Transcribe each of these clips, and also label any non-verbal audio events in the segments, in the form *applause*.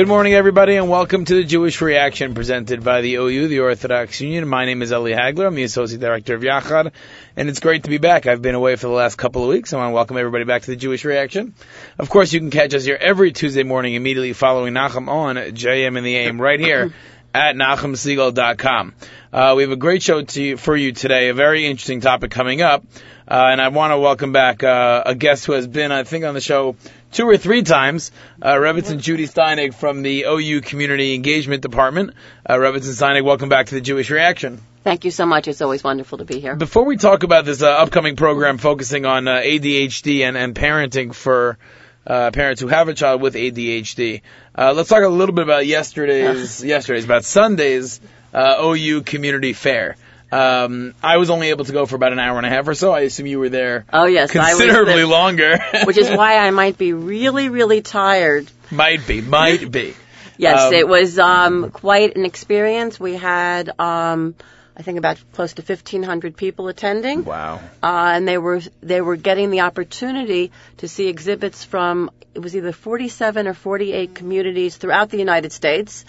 Good morning, everybody, and welcome to the Jewish Reaction presented by the OU, the Orthodox Union. My name is Eli Hagler. I'm the Associate Director of Yachad, and it's great to be back. I've been away for the last couple of weeks. I want to welcome everybody back to the Jewish Reaction. Of course, you can catch us here every Tuesday morning immediately following Nachum on JM in the AM right here at NachumSegal.com. Uh, we have a great show for you today, a very interesting topic coming up, uh, and I want to welcome back uh, a guest who has been, I think, on the show two or three times, uh, Rebbetzin Judi Steinig from the OU Community Engagement Department. Uh, Rebbetzin Steinig, welcome back to the Jewish Reaction. Thank you so much. It's always wonderful to be here. Before we talk about this uh, upcoming program focusing on uh, ADHD and, and parenting for uh, parents who have a child with ADHD, uh, let's talk a little bit about yesterday's, yesterday's, about Sunday's uh, OU Community Fair. Um, I was only able to go for about an hour and a half or so. I assume you were there Oh yes, considerably there, longer. which is why I might be *laughs* really, really tired. might be, might be. Yes, Um, it was um, quite an experience. We had, um, I think, about close to 1,500 people attending, Wow. uh, and they were they were getting the opportunity to see exhibits from it was either 47 or 48 communities throughout the United States,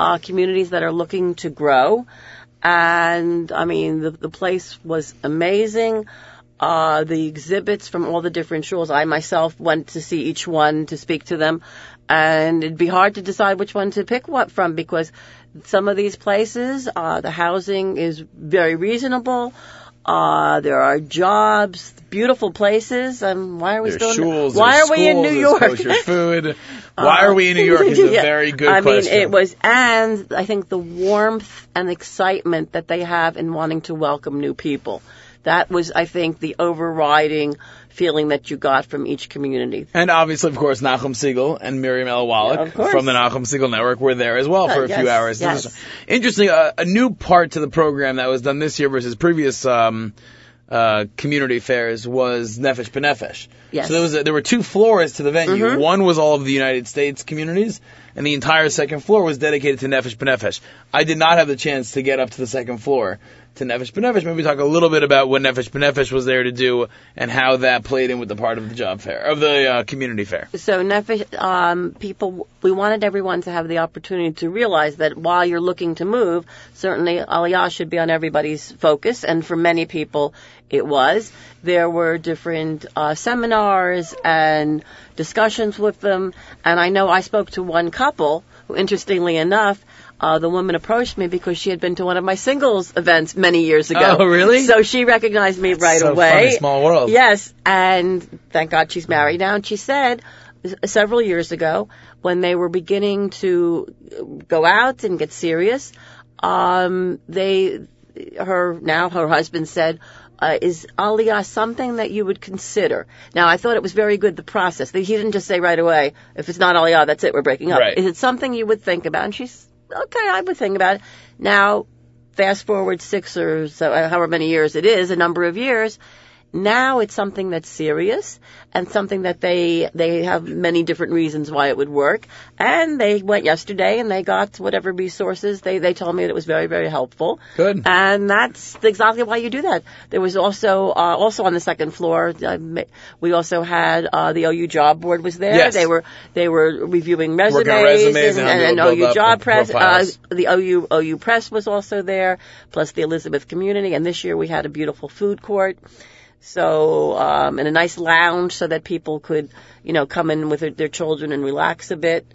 uh, communities that are looking to grow. And I mean, the, the place was amazing. Uh, the exhibits from all the different shuls. I myself went to see each one to speak to them, and it'd be hard to decide which one to pick what from because some of these places, uh, the housing is very reasonable. Uh, there are jobs, beautiful places, and why are we There's still? schools. why are we in New York? food. *laughs* Why are we in New York? *laughs* Is a Yeah. very good I question. mean, it was, and I think the warmth and excitement that they have in wanting to welcome new people. That was, I think, the overriding feeling that you got from each community. And obviously, of course, Nachum Segal and Miriam L. Wallach Yeah, from the Nachum Segal Network were there as well for Uh, a yes, few hours. yes. Interesting. Uh, a new part to the program that was done this year versus previous um, uh, community fairs was Nefesh B'Nefesh. Yes. So there was a, there were two floors to the venue. Mhm. One was all of the United States communities, and the entire second floor was dedicated to Nefesh B'Nefesh. I did not have the chance to get up to the second floor to Nefesh B'Nefesh. Maybe talk a little bit about what Nefesh B'Nefesh was there to do and how that played in with the part of the job fair of the uh, community fair. So Nefesh, um, people, we wanted everyone to have the opportunity to realize that while you're looking to move, certainly Aliyah should be on everybody's focus, and for many people it was. There were different uh, seminars and discussions with them, and I know I spoke to one couple who, interestingly enough, uh, the woman approached me because she had been to one of my singles events many years ago. Oh, really? So she recognized me right so away. funny, small world. Yes, and thank God she's married now. And she said several years ago when they were beginning to go out and get serious, um, they, her now her husband said. Uh, is Aliyah something that you would consider? Now, I thought it was very good the process. He didn't just say right away, if it's not Aliyah, that's it, we're breaking up. Right. Is it something you would think about? And she's okay. I would think about it. Now, fast forward six or so, however many years it is, a number of years. Now it's something that's serious and something that they they have many different reasons why it would work. And they went yesterday and they got whatever resources they they told me that it was very very helpful. Good. And that's exactly why you do that. There was also uh, also on the second floor. Uh, we also had uh, the OU job board was there. Yes. They were they were reviewing resumes, resumes and, and and, and OU job press. Uh, the OU OU press was also there, plus the Elizabeth community. And this year we had a beautiful food court. So, um, and a nice lounge so that people could, you know, come in with their, their children and relax a bit.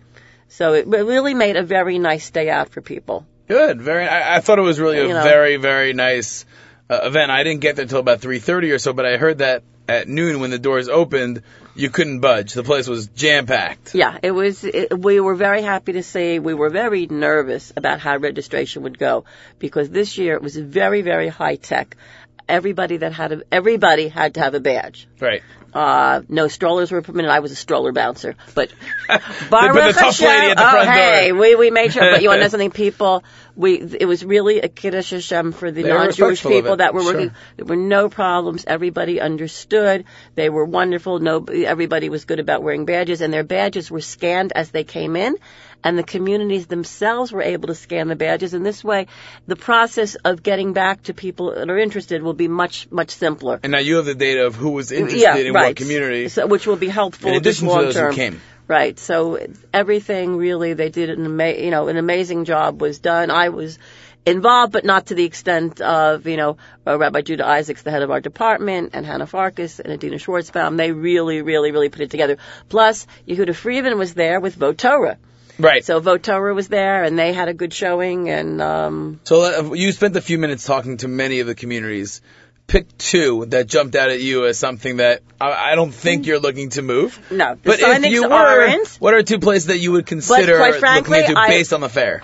So it really made a very nice day out for people. Good. Very. I, I thought it was really a know. very very nice uh, event. I didn't get there until about three thirty or so, but I heard that at noon when the doors opened, you couldn't budge. The place was jam packed. Yeah, it was. It, we were very happy to see. We were very nervous about how registration would go because this year it was very, very high tech. Everybody that had a, everybody had to have a badge. Right. Uh, no strollers were permitted. I was a stroller bouncer, but *laughs* But Baruch the tough Hashem, lady at the oh, front door. hey, we we made sure. But you want to *laughs* know something, people? We it was really a kiddush Hashem for the They non-Jewish people that were sure. working. There were no problems. Everybody understood. They were wonderful. No, everybody was good about wearing badges, and their badges were scanned as they came in. And the communities themselves were able to scan the badges. And this way, the process of getting back to people that are interested will be much, much simpler. And now you have the data of who was interested yeah, in right. what community. So, which will be helpful In addition to long those who term. came. Right. So everything really they did an ama- you know an amazing job was done. I was involved, but not to the extent of you know uh, Rabbi Judah Isaacs, the head of our department, and Hannah Farkas and Adina Schwartzbaum. They really, really, really put it together. Plus, Yehuda Friedman was there with Vote Torah. Right. So Vote Torah was there, and they had a good showing. And um, So uh, you spent a few minutes talking to many of the communities. Pick two that jumped out at you as something that I, I don't think you're looking to move. no, But if you were, aren't. what are two places that you would consider frankly, looking into I- on the fair?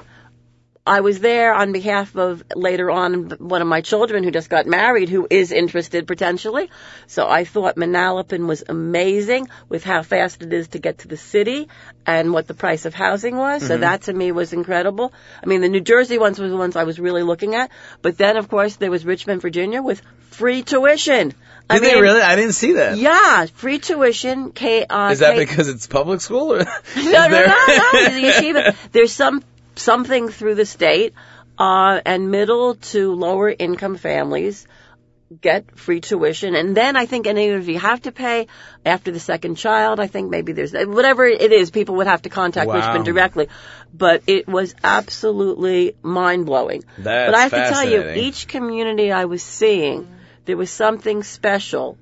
I was there on behalf of later on one of my children who just got married who is interested potentially. So I thought Manalapan was amazing with how fast it is to get to the city and what the price of housing was. So that to me was incredible. I mean, the New Jersey ones were the ones I was really looking at. But then of course there was Richmond, Virginia with free tuition. I Did they really? I didn't see that. Yeah, free tuition. K, uh, is that K- because it's public school? Or *laughs* no, no, no, no. *laughs* The. There's some something through the state, uh, and middle to lower income families get free tuition, and then I think, and even if you have to pay after the second child, I think maybe there's whatever it is, people would have to contact Wow. Richmond directly. But it was absolutely mind blowing. But I have to tell you, each community I was seeing, there was something special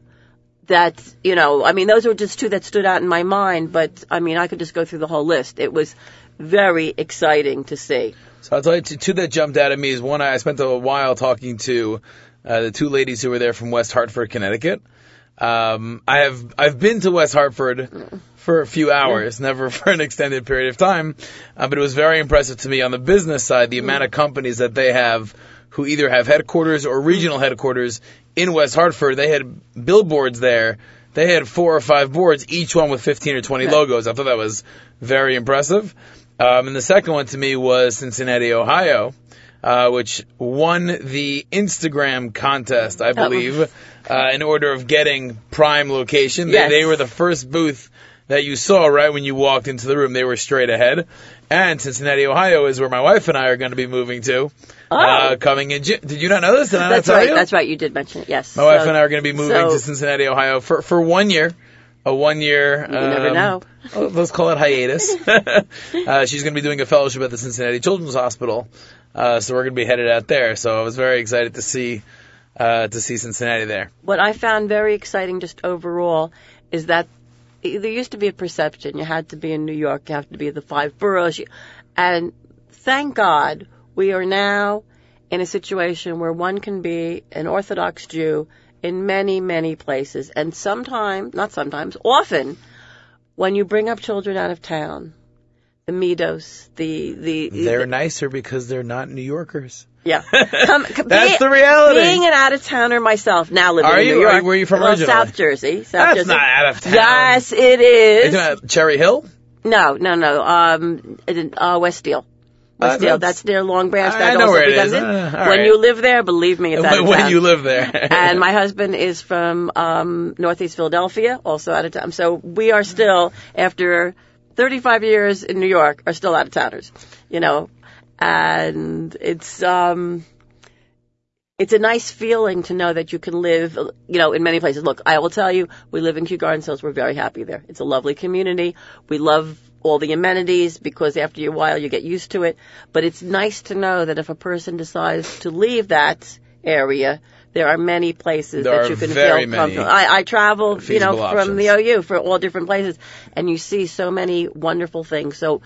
that, you know, I mean, those were just two that stood out in my mind, but I mean, I could just go through the whole list. It was very exciting to see. So I'll tell you two, two that jumped out at me is one I spent a while talking to uh, the two ladies who were there from West Hartford, Connecticut. Um, I have I've been to West Hartford for a few hours, never *laughs* for an extended period of time, uh, but it was very impressive to me on the business side the amount of companies that they have who either have headquarters or regional headquarters in West Hartford. They had billboards there. They had four or five boards, each one with 15 or 20 logos. I thought that was very impressive. Um, and the second one to me was Cincinnati, Ohio, uh, which won the Instagram contest, I believe, uh, in order of getting prime location. They, Yes. they were the first booth that you saw right when you walked into the room. They were straight ahead. And Cincinnati, Ohio is where my wife and I are going to be moving to. Uh, coming in June. Did you not know this? Did I That's right. you? That's right. You did mention it. Yes. My wife and I are going to be moving so- to Cincinnati, Ohio for for one year. A one year. You never know. *laughs* Let's call it hiatus. *laughs* uh, she's going to be doing a fellowship at the Cincinnati Children's Hospital, uh, so we're going to be headed out there. So I was very excited to see uh, to see Cincinnati there. what I found very exciting just overall is that there used to be a perception you had to be in New York, you have to be in the five boroughs, and thank God we are now in a situation where one can be an Orthodox Jew in many, many places, and sometimes, not sometimes, often, when you bring up children out of town, the Midos, the the They're nicer because they're not New Yorkers. yeah. *laughs* Come, That's be- the reality. Being an out of towner myself, now living Are in you? New Are you, where are you from well, originally? South Jersey. South That's Jersey. not out of town. Yes, it is. Is. talking about Cherry Hill? No, no, no. Um, uh, Westfield. Uh, that's- that's, near Long Branch. I That know also where it is. Uh, *laughs* when right. you live there, believe me, it's out *laughs* When, when you live there. *laughs* and my husband is from um, Northeast Philadelphia, also out of town. So we are still, after 35 years in New York, are still out of towners. You know, and it's um, it's a nice feeling to know that you can live, you know, in many places. Look, I will tell you, we live in Kew Gardens Hills. We're very happy there. It's a lovely community. We love all the amenities because after a while you get used to it. But it's nice to know that if a person decides to leave that area, there are many places There that you can feel comfortable. I, I travel, you know, feasible from the. OU for all different places, and you see so many wonderful things. So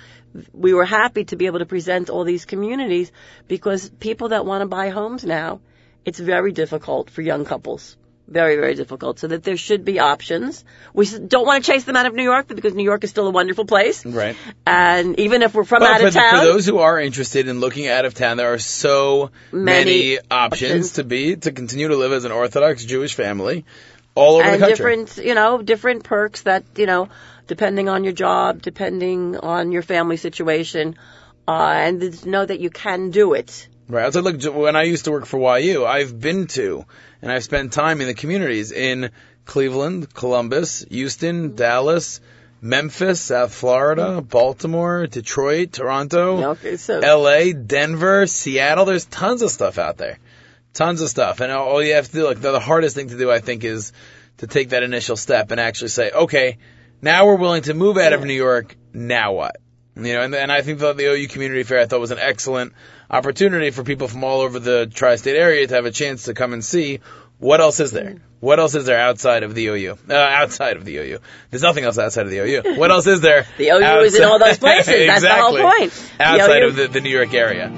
we were happy to be able to present all these communities because people that want to buy homes now, it's very difficult for young couples. Very, very difficult. So that there should be options. We don't want to chase them out of New York because New York is still a wonderful place. right. And even if we're from But out of town, for those who are interested in looking out of town, there are so many, Many options, options. to be to continue to live as an Orthodox Jewish family all over and the country. And different, you know, different perks that, you know, depending on your job, depending on your family situation, uh, and to know that you can do it. Right. I was like, look, when I used to work for YU, I've been to and I've spent time in the communities in Cleveland, Columbus, Houston, Dallas, Memphis, South Florida, Baltimore, Detroit, Toronto, Okay, so LA, Denver, Seattle. There's tons of stuff out there. Tons of stuff. And all you have to do, like, the, the hardest thing to do, I think, is to take that initial step and actually say, okay, Now we're willing to move out of New York. Now what? You know, and, and I think that the OU Community Fair I thought was an excellent opportunity for people from all over the tri-state area to have a chance to come and see what else is there. What else is there outside of the OU? Uh, outside of the OU. There's nothing else outside of the OU. What else is there? *laughs* The OU is in all those places. That's the whole *laughs* Exactly. point. The Outside OU of the, the New York area.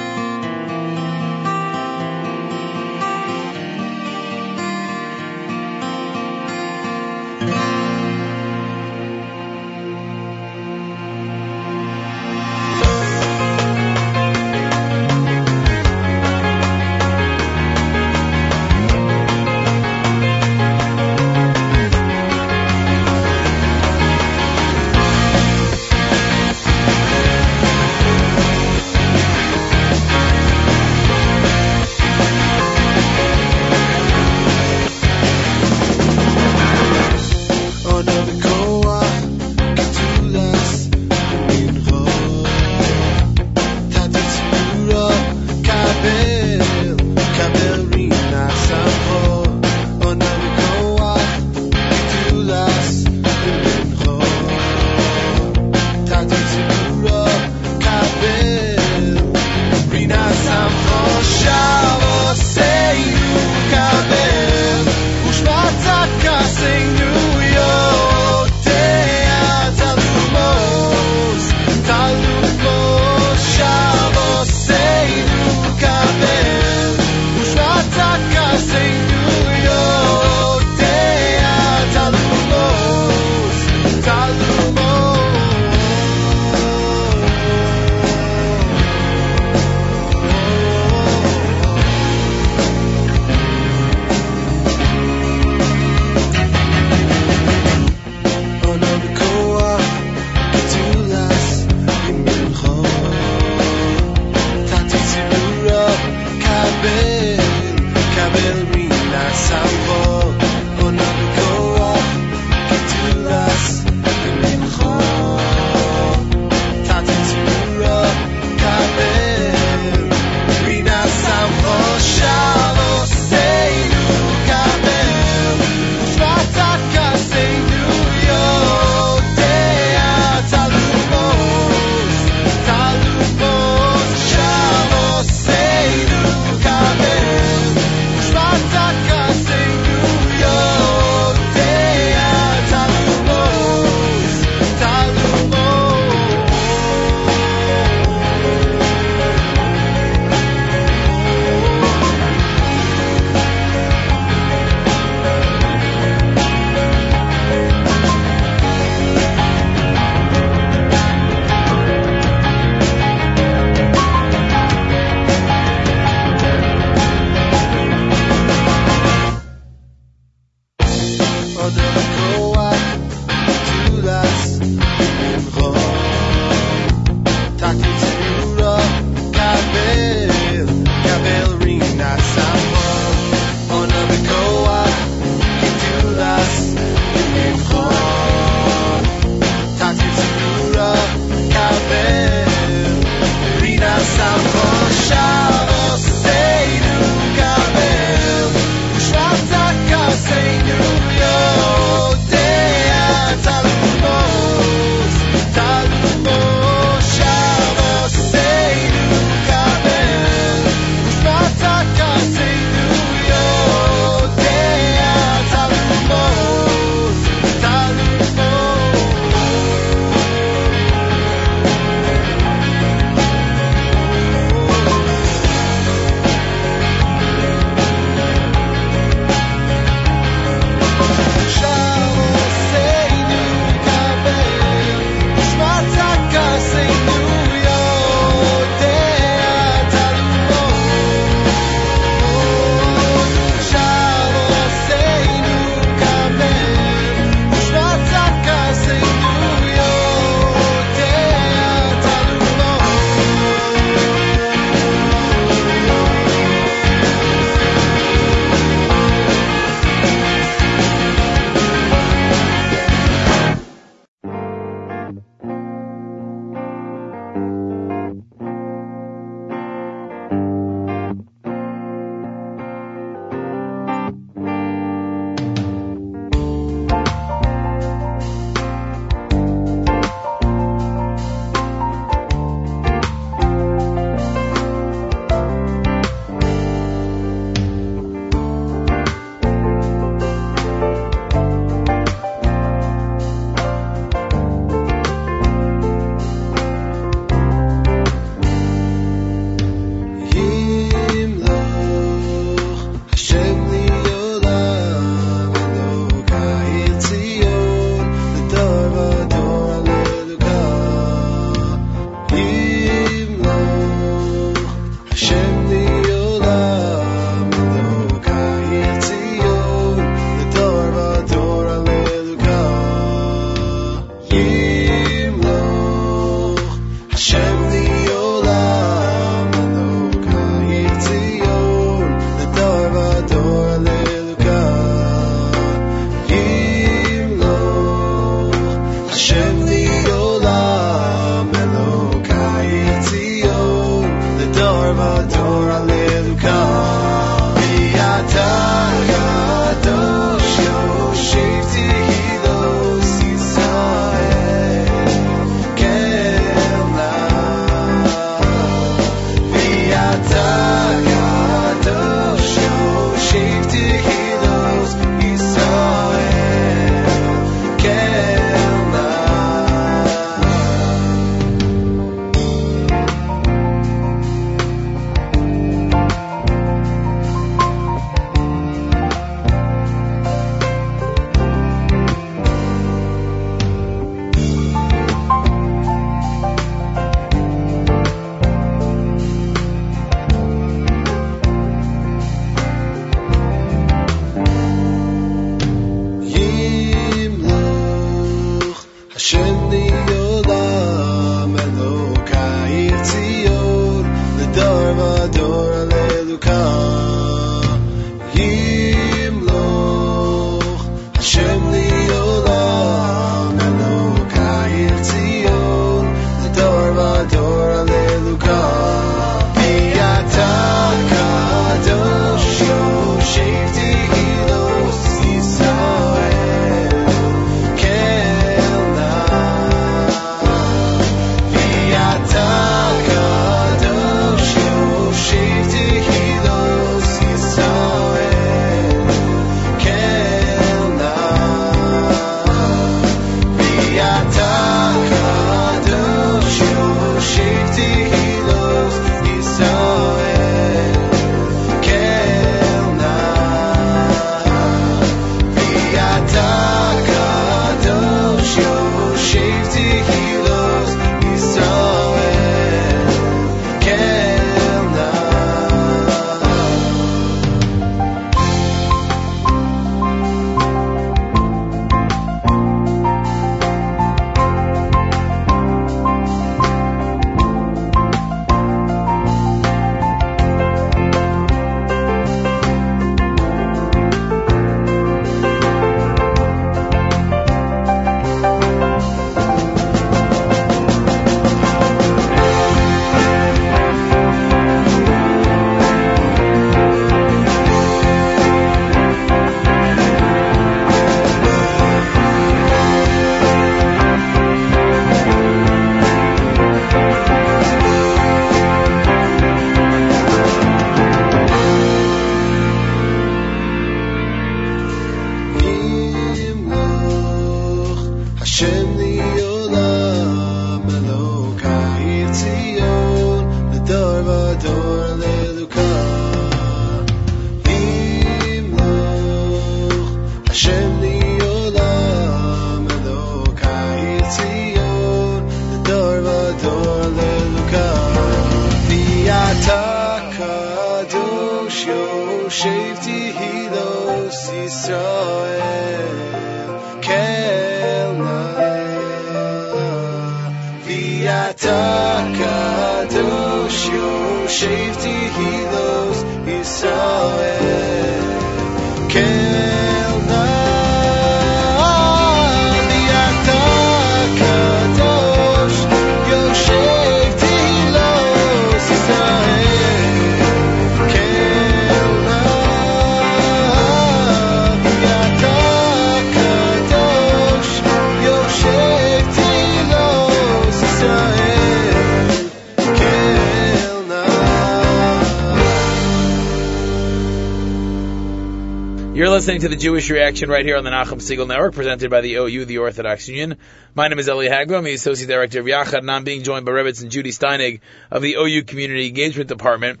You're listening to the Jewish Reaction right here on the Nachum Segal Network, presented by the OU, the Orthodox Union. My name is Eli Hagler. I'm the Associate Director of Yachad, and I'm being joined by Rebbetzin Judi Steinig of the OU Community Engagement Department.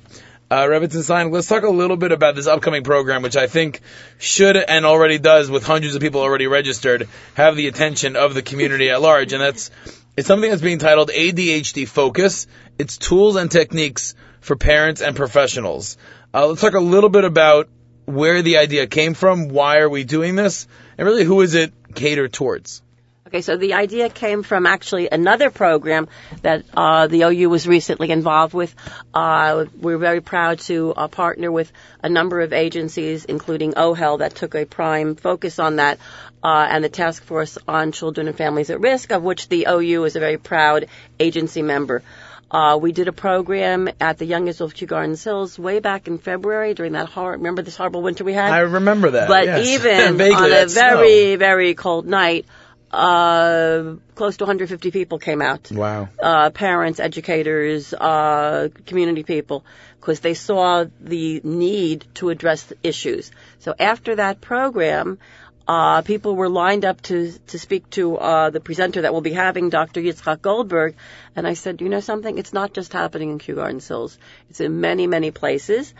Uh, and Steinig, let's talk a little bit about this upcoming program, which I think should and already does, with hundreds of people already registered, have the attention of the community at large, and that's it's something that's being titled ADHD Focus. It's tools and techniques for parents and professionals. Uh, let's talk a little bit about where the idea came from, why are we doing this, and really who is it catered towards? Okay, so the idea came from actually another program that uh, the OU was recently involved with. Uh, we're very proud to uh, partner with a number of agencies, including OHEL, that took a prime focus on that, uh, and the Task Force on Children and Families at Risk, of which the OU is a very proud agency member. Uh, we did a program at the Young Israel of Kew Gardens Hills way back in February during that horror, remember this horrible winter we had? I remember that. But yes. even *laughs* Vaguely, on a that snow. very, very cold night, uh, close to 150 people came out. Wow. Uh, parents, educators, uh, community people, because they saw the need to address the issues. So after that program, uh, people were lined up to to speak to uh, the presenter that we'll be having, Dr. Yitzhak Goldberg, and I said, you know something? It's not just happening in Kew Gardens Hills. It's in many, many places.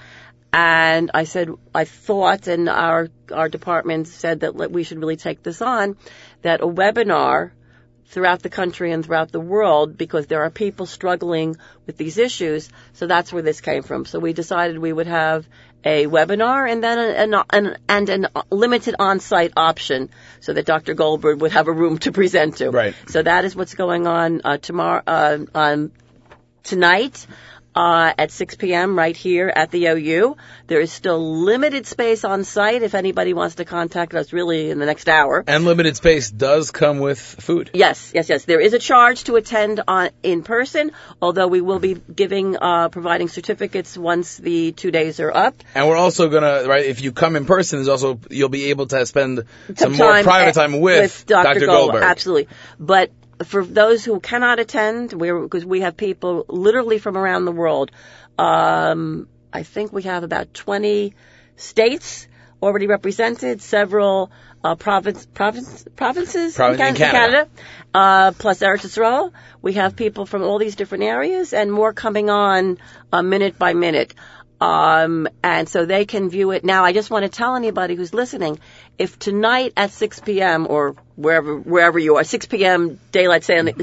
And I said, I thought, and our our department said that we should really take this on, that a webinar throughout the country and throughout the world because there are people struggling with these issues. So that's where this came from. So we decided we would have a webinar and then an, an, and an limited on-site option so that Dr. Goldberg would have a room to present to. Right. So that is what's going on uh, tomorrow, uh, on tonight. Uh, at 6 p.m. right here at the OU. There is still limited space on site if anybody wants to contact us really in the next hour. And limited space does come with food. Yes, yes, yes. There is a charge to attend on in person, although we will be giving, uh, providing certificates once the two days are up. And we're also gonna, right, if you come in person, there's also, you'll be able to spend some, Some more private at- time with, Dr. Dr. Goldberg. Goldberg. Absolutely. But for those who cannot attend, we're, because we have people literally from around the world, um, I think we have about 20 states already represented, several uh, province, province, provinces Province- in in Canada. uh, plus Eretz Yisrael. We have people from all these different areas and more coming on uh, minute by minute. Um, and so they can view it now. I just want to tell anybody who's listening, if tonight at 6 p.m. or wherever wherever you are, 6 p.m. daylight saving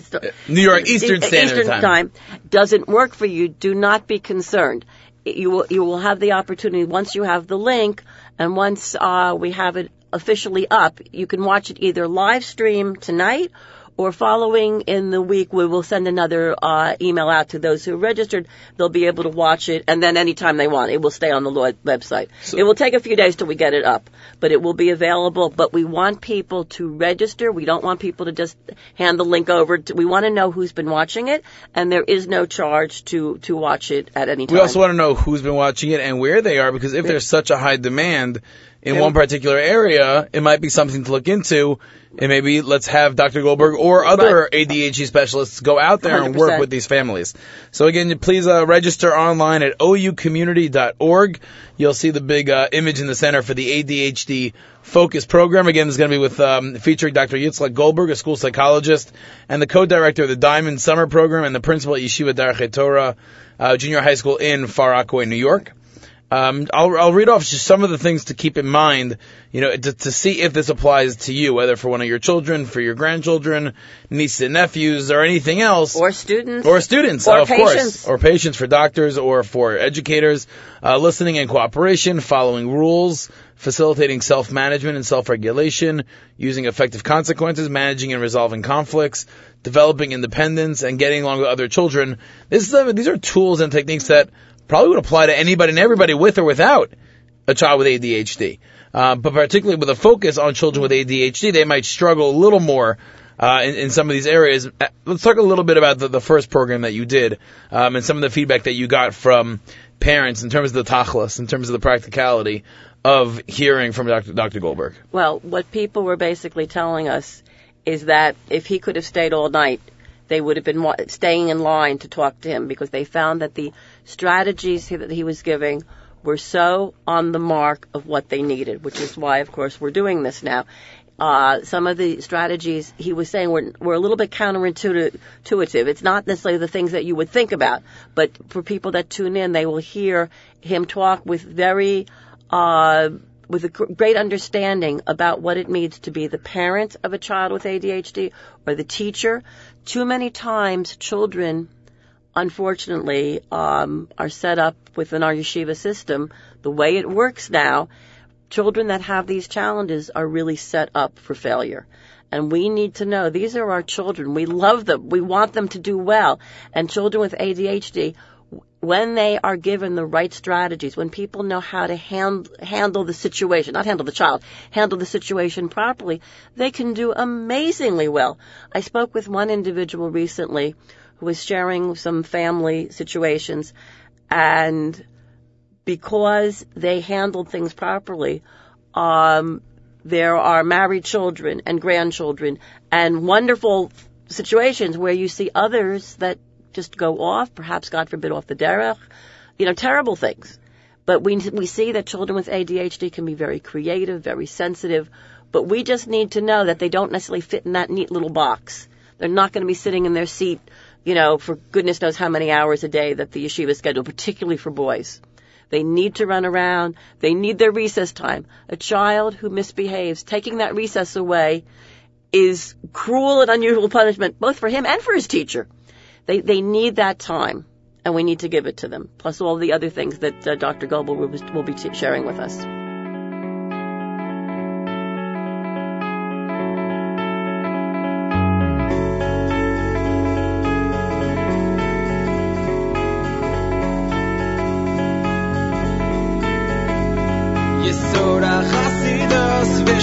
New York Eastern Standard Eastern Time. doesn't work for you, do not be concerned. You will you will have the opportunity once you have the link and once uh, we have it officially up, you can watch it either live stream tonight or following in the week we will send another uh, email out to those who registered. They'll be able to watch it and then anytime they want, it will stay on the website. it will take a few days till we get it up, but it will be available. But we want people to register. We don't want people to just hand the link over. To, we want to know who's been watching it, and there is no charge to to watch it at any time. We also want to know who's been watching it and where they are because if there's such a high demand in one particular area, it might be something to look into. And maybe let's have Dr. Goldberg or other ADHD specialists go out there and work with these families. So again, please uh, register online at oucommunity.org. You'll see the big uh, image in the center for the ADHD focus program. Again, this is going to be with um, featuring Dr. Yitzhak Goldberg, a school psychologist, and the co-director of the Diamond Summer Program and the principal at Yeshiva Darchei Torah uh, Junior High School in Far Rockaway, New York. Um, I'll, I'll read off just some of the things to keep in mind, you know, to, to see if this applies to you, whether for one of your children, for your grandchildren, nieces and nephews, or anything else. Or students. Or students, Or of course. patients. Or patients for doctors or for educators. Uh, listening and cooperation, following rules, facilitating self-management and self-regulation, using effective consequences, managing and resolving conflicts, developing independence, and getting along with other children. This is, uh, these are tools and techniques that probably would apply to anybody and everybody with or without a child with ADHD. Uh, but particularly with a focus on children with ADHD, they might struggle a little more uh, in, in some of these areas. Uh, Let's talk a little bit about the, the first program that you did um, and some of the feedback that you got from parents in terms of the tachlis, in terms of the practicality of hearing from Dr. Dr. Goldberg. Well, what people were basically telling us is that if he could have stayed all night, they would have been staying in line to talk to him because they found that the strategies that he was giving were so on the mark of what they needed, which is why, of course, we're doing this now. Uh, some of the strategies he was saying were, were a little bit counterintuitive. It's not necessarily the things that you would think about, but for people that tune in, they will hear him talk with very uh, with a great understanding about what it means to be the parent of a child with ADHD or the teacher. Too many times, children, unfortunately, um, are set up within our yeshiva system. The way it works now, children that have these challenges are really set up for failure. And we need to know these are our children. We love them. We want them to do well. And children with ADHD, when they are given the right strategies, when people know how to hand, handle the situation, not handle the child, handle the situation properly, they can do amazingly well. I spoke with one individual recently who was sharing some family situations and because they handled things properly, um, there are married children and grandchildren and wonderful situations where you see others that just go off, perhaps God forbid off the derech, you know, terrible things. But we we see that children with ADHD can be very creative, very sensitive, but we just need to know that they don't necessarily fit in that neat little box. They're not going to be sitting in their seat, you know, for goodness knows how many hours a day that the yeshiva schedule, particularly for boys. They need to run around. They need their recess time. A child who misbehaves, taking that recess away is cruel and unusual punishment, both for him and for his teacher. They, they need that time, and we need to give it to them, plus all the other things that uh, Dr. Goebel will, will be t- sharing with us.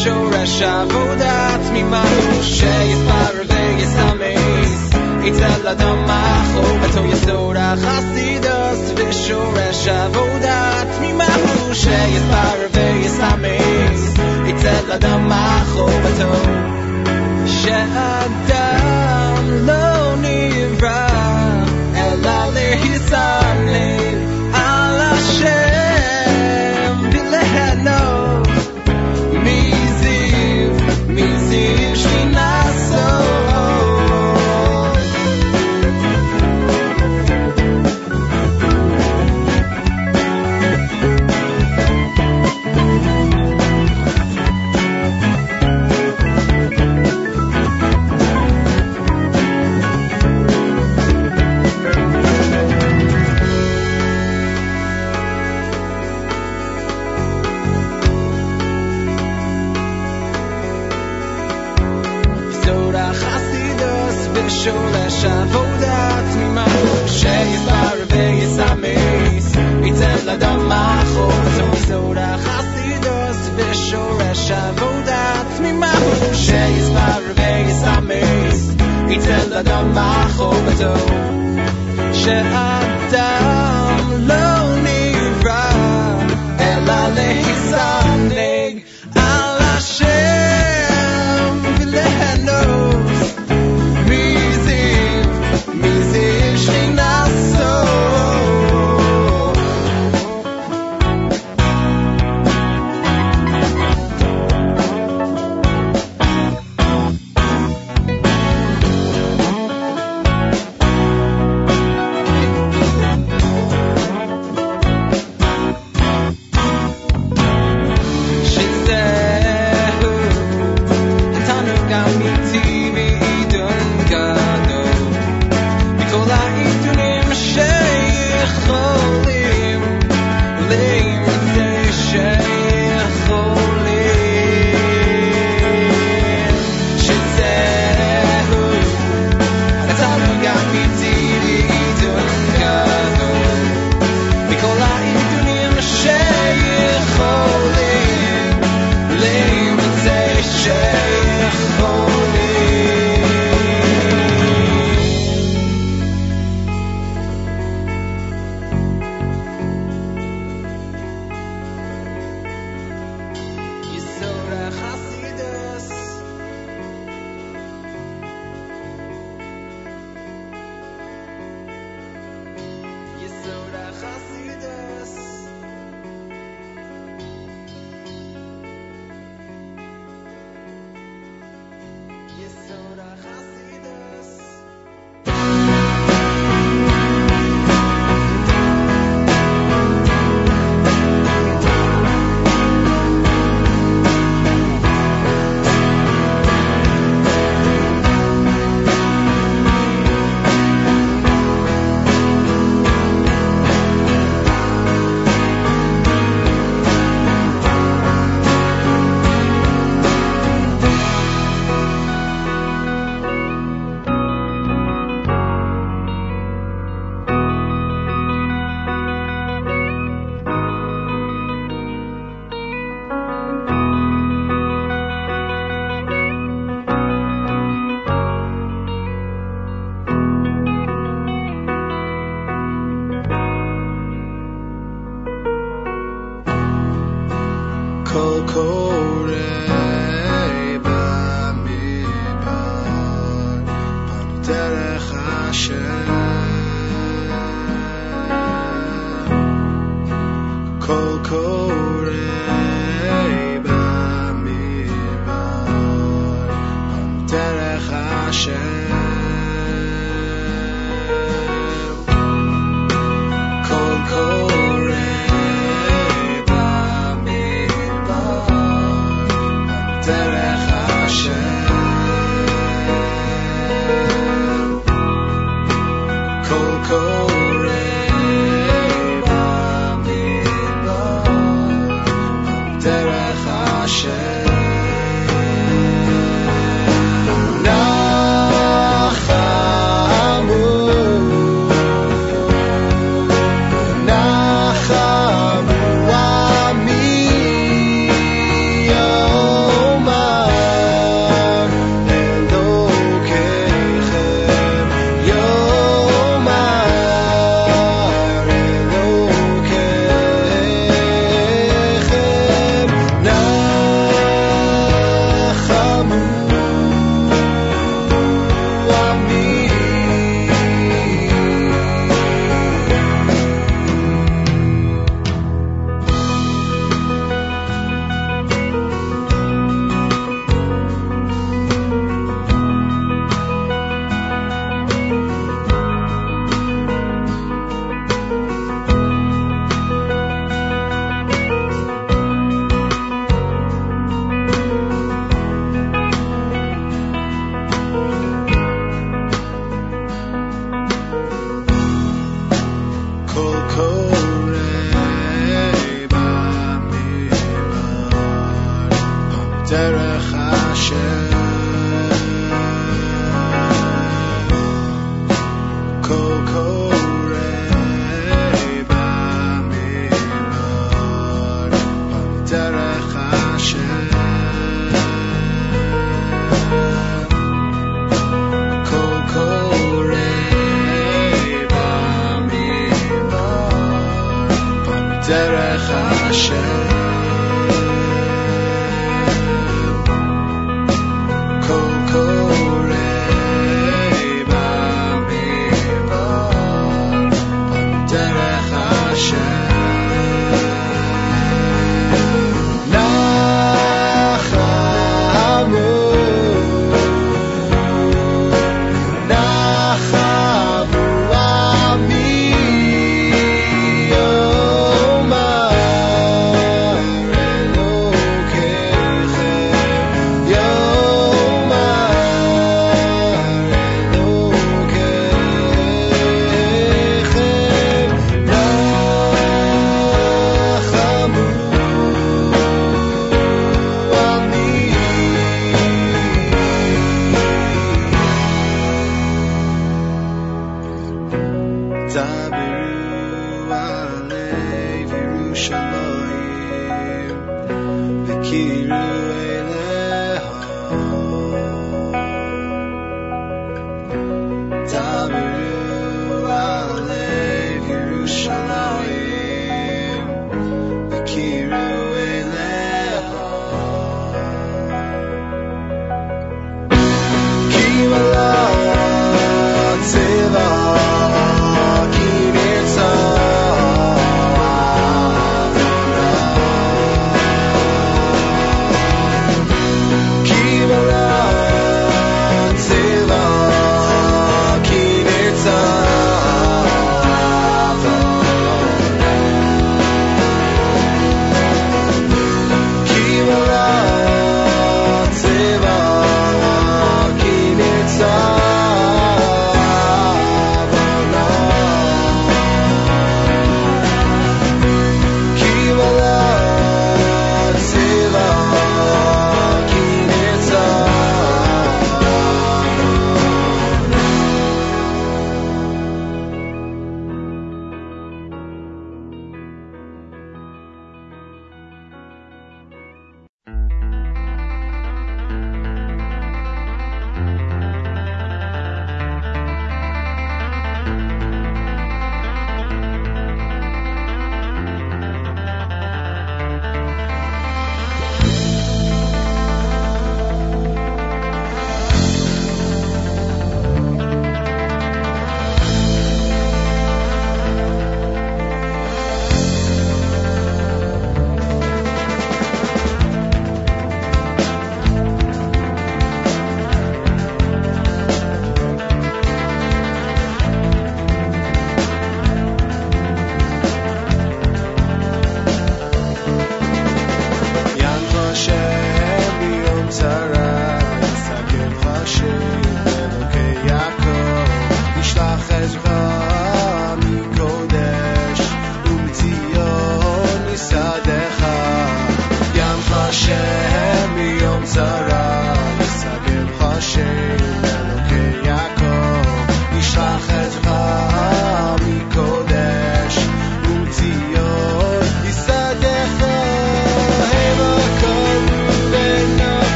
החסידוס ושורש עבודה תמימה הוא שיספר ויסמס יצא לדם מחובתו יסוד החסידוס ושורש עבודה תמימה הוא שיספר ויסמס יצא לדם מחובתו שאדם לא נברא אלא להיסמך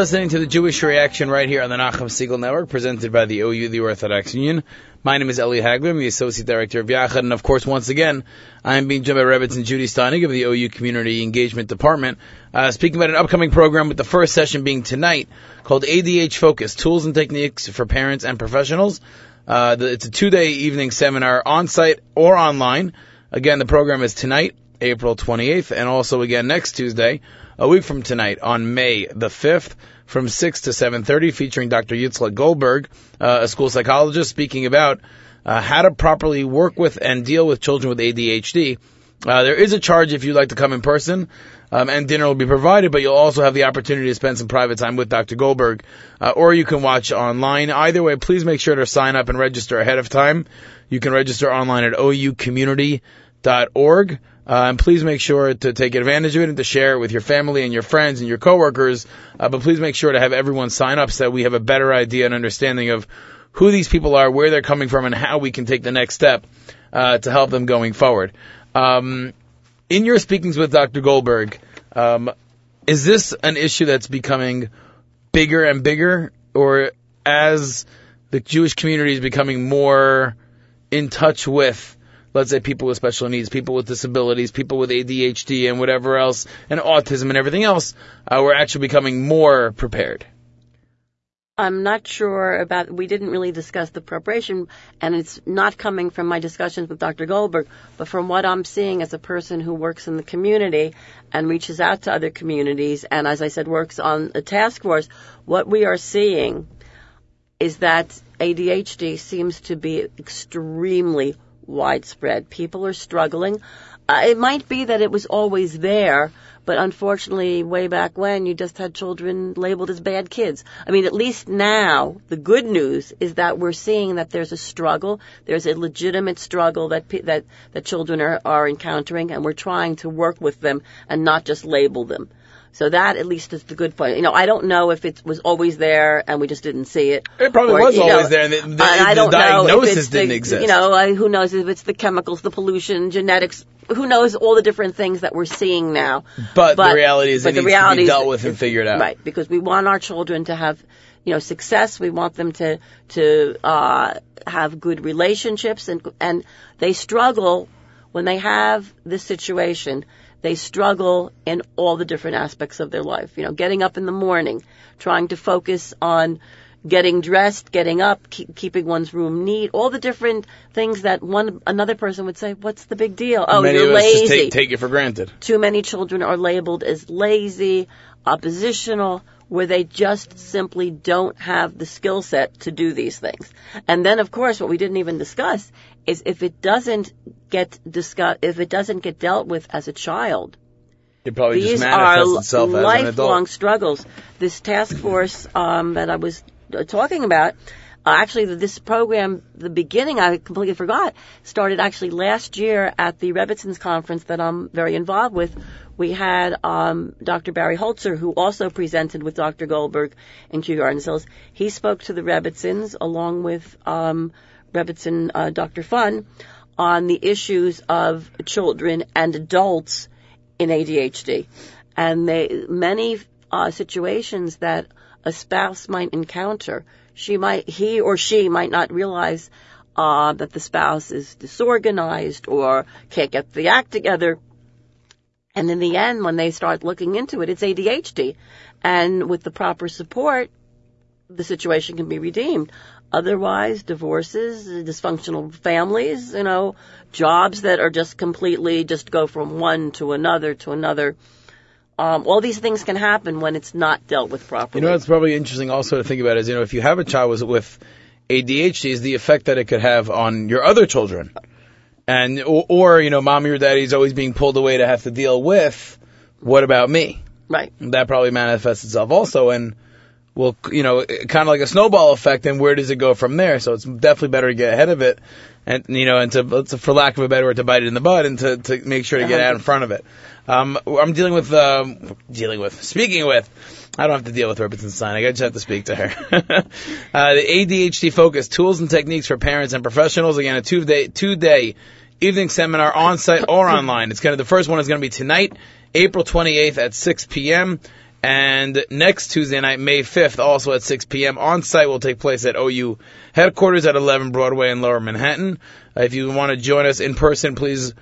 listening to the Jewish Reaction right here on the Nachum Segal Network, presented by the OU, the Orthodox Union. My name is Eli Hagler, I'm the Associate Director of Yachad, and of course, once again, I am being joined by Rebbetzin Judi Steinig of the OU Community Engagement Department, uh, speaking about an upcoming program with the first session being tonight, called ADH Focus, Tools and Techniques for Parents and Professionals. Uh, the, it's a two-day evening seminar on-site or online. Again, the program is tonight, April 28th, and also again next Tuesday, a week from tonight, on May the 5th, from 6 to 7.30, featuring Dr. Yitzhak Goldberg, uh, a school psychologist, speaking about uh, how to properly work with and deal with children with ADHD. Uh, there is a charge if you'd like to come in person, um, and dinner will be provided, but you'll also have the opportunity to spend some private time with Dr. Goldberg, uh, or you can watch online. Either way, please make sure to sign up and register ahead of time. You can register online at oucommunity.org. Uh, and please make sure to take advantage of it and to share it with your family and your friends and your coworkers. Uh, but please make sure to have everyone sign up so that we have a better idea and understanding of who these people are, where they're coming from, and how we can take the next step uh, to help them going forward. Um, in your speakings with Dr. Goldberg, um, is this an issue that's becoming bigger and bigger, or as the Jewish community is becoming more in touch with let's say people with special needs, people with disabilities, people with ADHD and whatever else, and autism and everything else, uh, we're actually becoming more prepared. I'm not sure about, we didn't really discuss the preparation, and it's not coming from my discussions with Dr. Goldberg, but from what I'm seeing as a person who works in the community and reaches out to other communities, and as I said, works on a task force, what we are seeing is that ADHD seems to be extremely widespread. People are struggling. Uh, it might be that it was always there, but unfortunately, way back when, you just had children labeled as bad kids. I mean, at least now, the good news is that we're seeing that there's a struggle. There's a legitimate struggle that that that children are, are encountering, and we're trying to work with them and not just label them. So that at least is the good point. You know, I don't know if it was always there and we just didn't see it. It probably or, was you know, always there, and the, the, I the don't diagnosis didn't the, exist. You know, uh, who knows if it's the chemicals, the pollution, genetics, who knows all the different things that we're seeing now. but, but- the reality is but it the needs reality to be is- dealt with and figured out. Right, because we want our children to have, you know, success. We want them to to uh, have good relationships, and and they struggle when they have this situation. They struggle in all the different aspects of their life. You know, getting up in the morning, trying to focus on getting dressed, getting up, keep, keeping one's room neat, all the different things that one another person would say, "What's the big deal? Oh, Many you're lazy." take, take it for granted. too many children are labeled as lazy, oppositional, where they just simply don't have the skill set to do these things. And then, of course, what we didn't even discuss is if it doesn't get discuss, if it doesn't get dealt with as a child, It probably these just are manifests itself as an lifelong struggles. This task force um, that I was talking about, uh, actually, this program, the beginning, I completely forgot, started actually last year at the Rebbetzins conference that I'm very involved with. We had um, Dr. Barry Holzer, who also presented with Dr. Goldberg in Kew Gardens Hills. He spoke to the Rebbetzins along with um, uh, Dr. Fun on the issues of children and adults in ADHD, and they many uh, situations that a spouse might encounter, she might he or she might not realize uh, that the spouse is disorganized or can't get the act together. And in the end, when they start looking into it, it's ADHD, and with the proper support, the situation can be redeemed. Otherwise, divorces, dysfunctional families, you know, jobs that are just completely just go from one to another to another. Um, all these things can happen when it's not dealt with properly. You know, it's probably interesting also to think about is, you know, if you have a child with, with ADHD, is the effect that it could have on your other children. And, or, or, you know, mommy or daddy's always being pulled away to have to deal with, what about me? right. That probably manifests itself also and will, you know, kind of like a snowball effect and where does it go from there? So it's definitely better to get ahead of it and, you know, and to, to for lack of a better word, to bite it in the bud and to, to make sure to get out in front of it. Um, I'm dealing with, um, dealing with, speaking with, I don't have to deal with Rebbetzin Stein. I just have to speak to her. *laughs* uh, the ADHD focus, tools and techniques for parents and professionals. Again, a two day, two day evening seminar on site or online. It's going to, the first one is going to be tonight, April 28th at 6 p.m. And next Tuesday night, May 5th, also at 6 p.m. on site will take place at OU headquarters at 11 Broadway in Lower Manhattan. Uh, if you want to join us in person, please,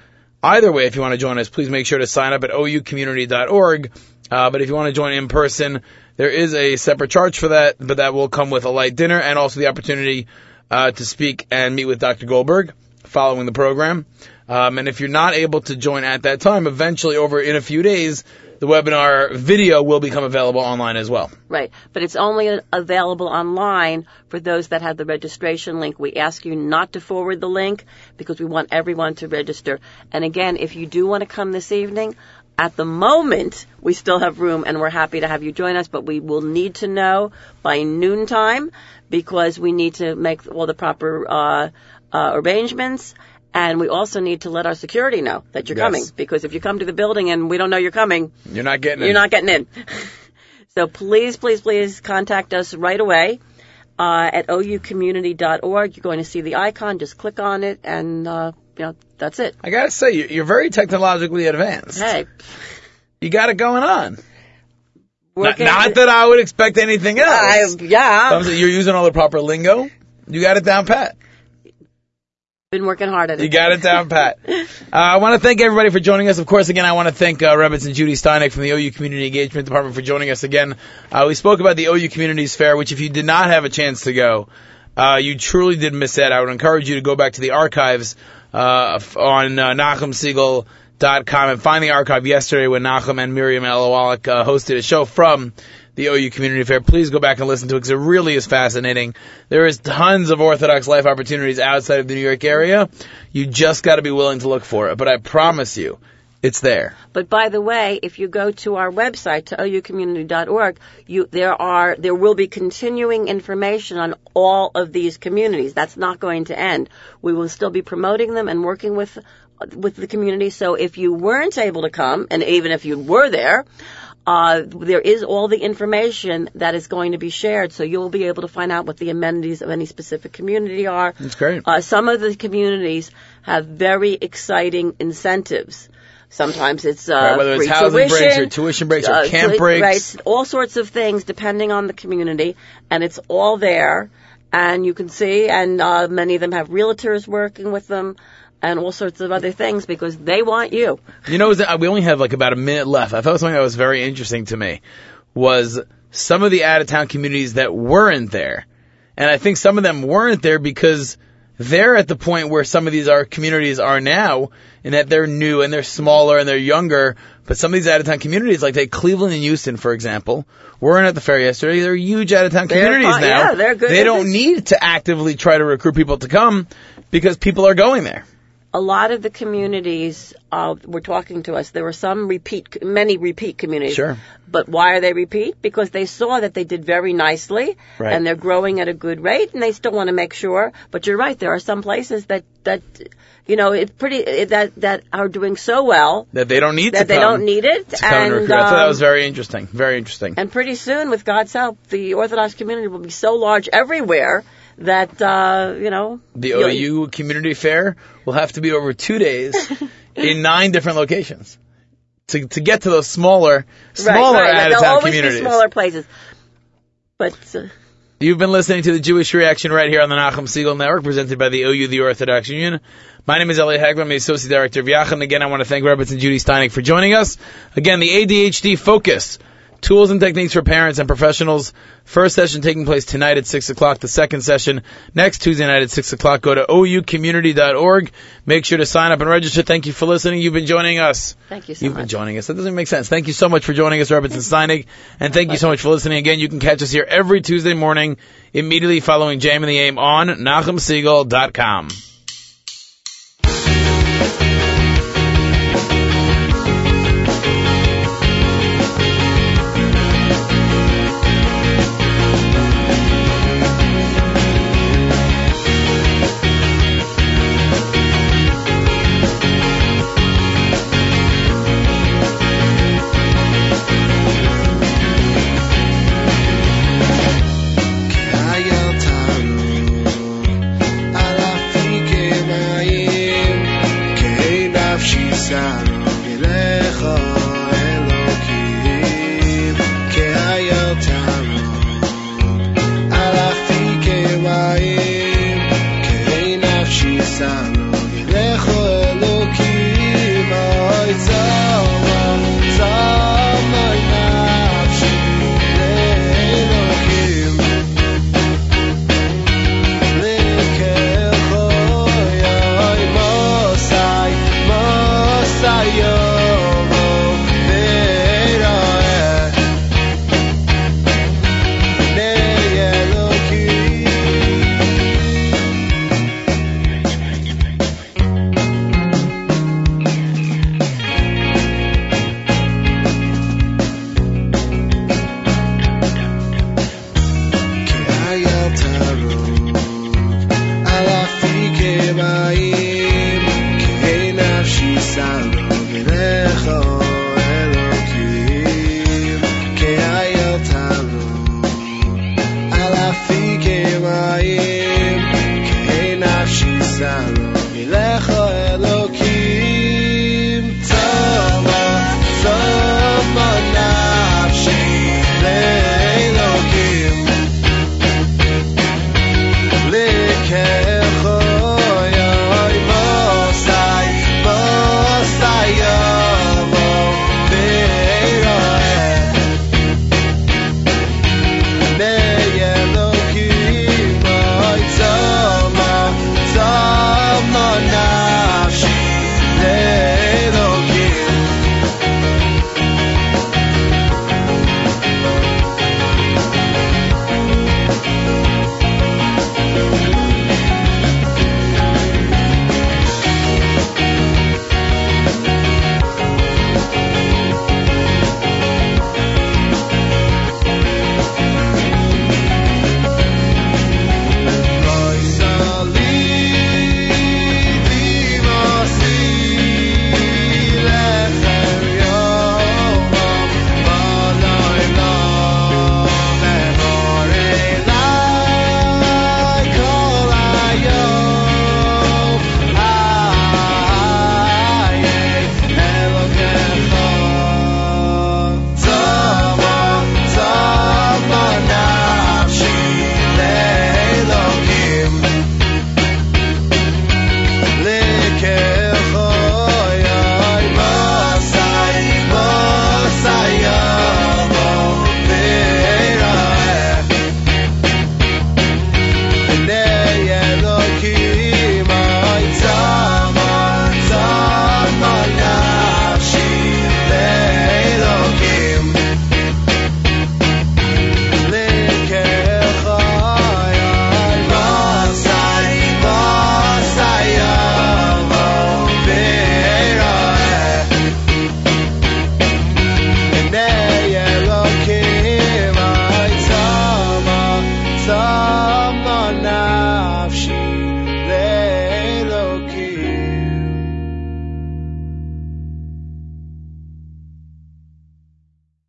either way, if you want to join us, please make sure to sign up at oucommunity.org. Uh, but if you want to join in person, there is a separate charge for that, but that will come with a light dinner and also the opportunity uh, to speak and meet with Dr. Goldberg following the program. Um, and if you're not able to join at that time, eventually over in a few days, the webinar video will become available online as well. Right. But it's only available online for those that have the registration link. We ask you not to forward the link because we want everyone to register. And again, if you do want to come this evening, at the moment, we still have room and we're happy to have you join us, but we will need to know by noontime because we need to make all the proper uh, uh, arrangements. And we also need to let our security know that you're Yes. coming because if you come to the building and we don't know you're coming, You're not getting in. you're it. not getting in. *laughs* so please, please, please contact us right away uh, at oucommunity.org. You're going to see the icon. Just click on it, and uh, you know that's it. I gotta say, you- you're very technologically advanced. Hey, You got it going on. Not, not that I would expect anything else. yeah, I'm saying You're using all the proper lingo. You got it down pat. Been working hard at it. You got it down pat. *laughs* Uh, I want to thank everybody for joining us. Of course, again, I want to thank uh, Rebbetzin Judi Steinig from the OU Community Engagement Department for joining us again. Uh, we spoke about the OU Communities Fair, which if you did not have a chance to go, uh, you truly did miss out. I would encourage you to go back to the archives uh, on uh, NachumSegal.com and find the archive yesterday when Nachum and Miriam Elawalik uh, hosted a show from the OU Community Fair. Please go back and listen to it because it really is fascinating. There is tons of Orthodox life opportunities outside of the New York area. You just got to be willing to look for it. But I promise you, it's there. But by the way, if you go to our website to oucommunity.org, you there are there will be continuing information on all of these communities. That's not going to end. We will still be promoting them and working with with the community. So if you weren't able to come, and even if you were there, uh, there is all the information that is going to be shared. So you'll be able to find out what the amenities of any specific community are. It's great. Uh, some of the communities have very exciting incentives. Sometimes it's uh, Right, whether it's housing tuition, breaks or tuition breaks or uh, camp tui- breaks. right, all sorts of things depending on the community, and it's all there, and you can see. And uh, many of them have realtors working with them, and all sorts of other things because they want you. You know, uh, we only have like about a minute left. I thought something that was very interesting to me was some of the out of town communities that weren't there. And I think some of them weren't there because they're at the point where some of these are communities are now in that they're new and they're smaller and they're younger. But some of these out of town communities, like they Cleveland and Houston, for example, weren't at the fair yesterday. They're huge out of town communities fine. now. Yeah, they're good. They don't need to actively try to recruit people to come because people are going there. A lot of the communities uh, were talking to us. There were some repeat, many repeat communities. Sure. But why are they repeat? Because they saw that they did very nicely, Right. and they're growing at a good rate, and they still want to make sure. But you're right. There are some places that that you know it's pretty that that are doing so well That they don't need to that they don't need it. to and, recruit. I thought that um, was very interesting. Very interesting. and pretty soon, with God's help, the Orthodox community will be so large everywhere that uh, you know The OU Community Fair will have to be over two days *laughs* in nine different locations to to get to those smaller smaller right, right. out of town communities. smaller places. But uh, You've been listening to the Jewish Reaction right here on the Nachum Segal Network, presented by the OU, the Orthodox Union. My name is Elliot Hagman, I'm the Associate Director of Yachad. Again, I want to thank Rebbetzin Judi Steinig for joining us. Again, the ADHD Focus. Tools and techniques for parents and professionals. First session taking place tonight at 6 o'clock. The second session next Tuesday night at 6 o'clock. Go to oucommunity.org. Make sure to sign up and register. Thank you for listening. You've been joining us. thank you so You've much. been joining us. That doesn't make sense. Thank you so much for joining us, Rebbetzin *laughs* Steinig. And thank you so much for listening again. You can catch us here every Tuesday morning immediately following JM in the AM on NachumSegal.com.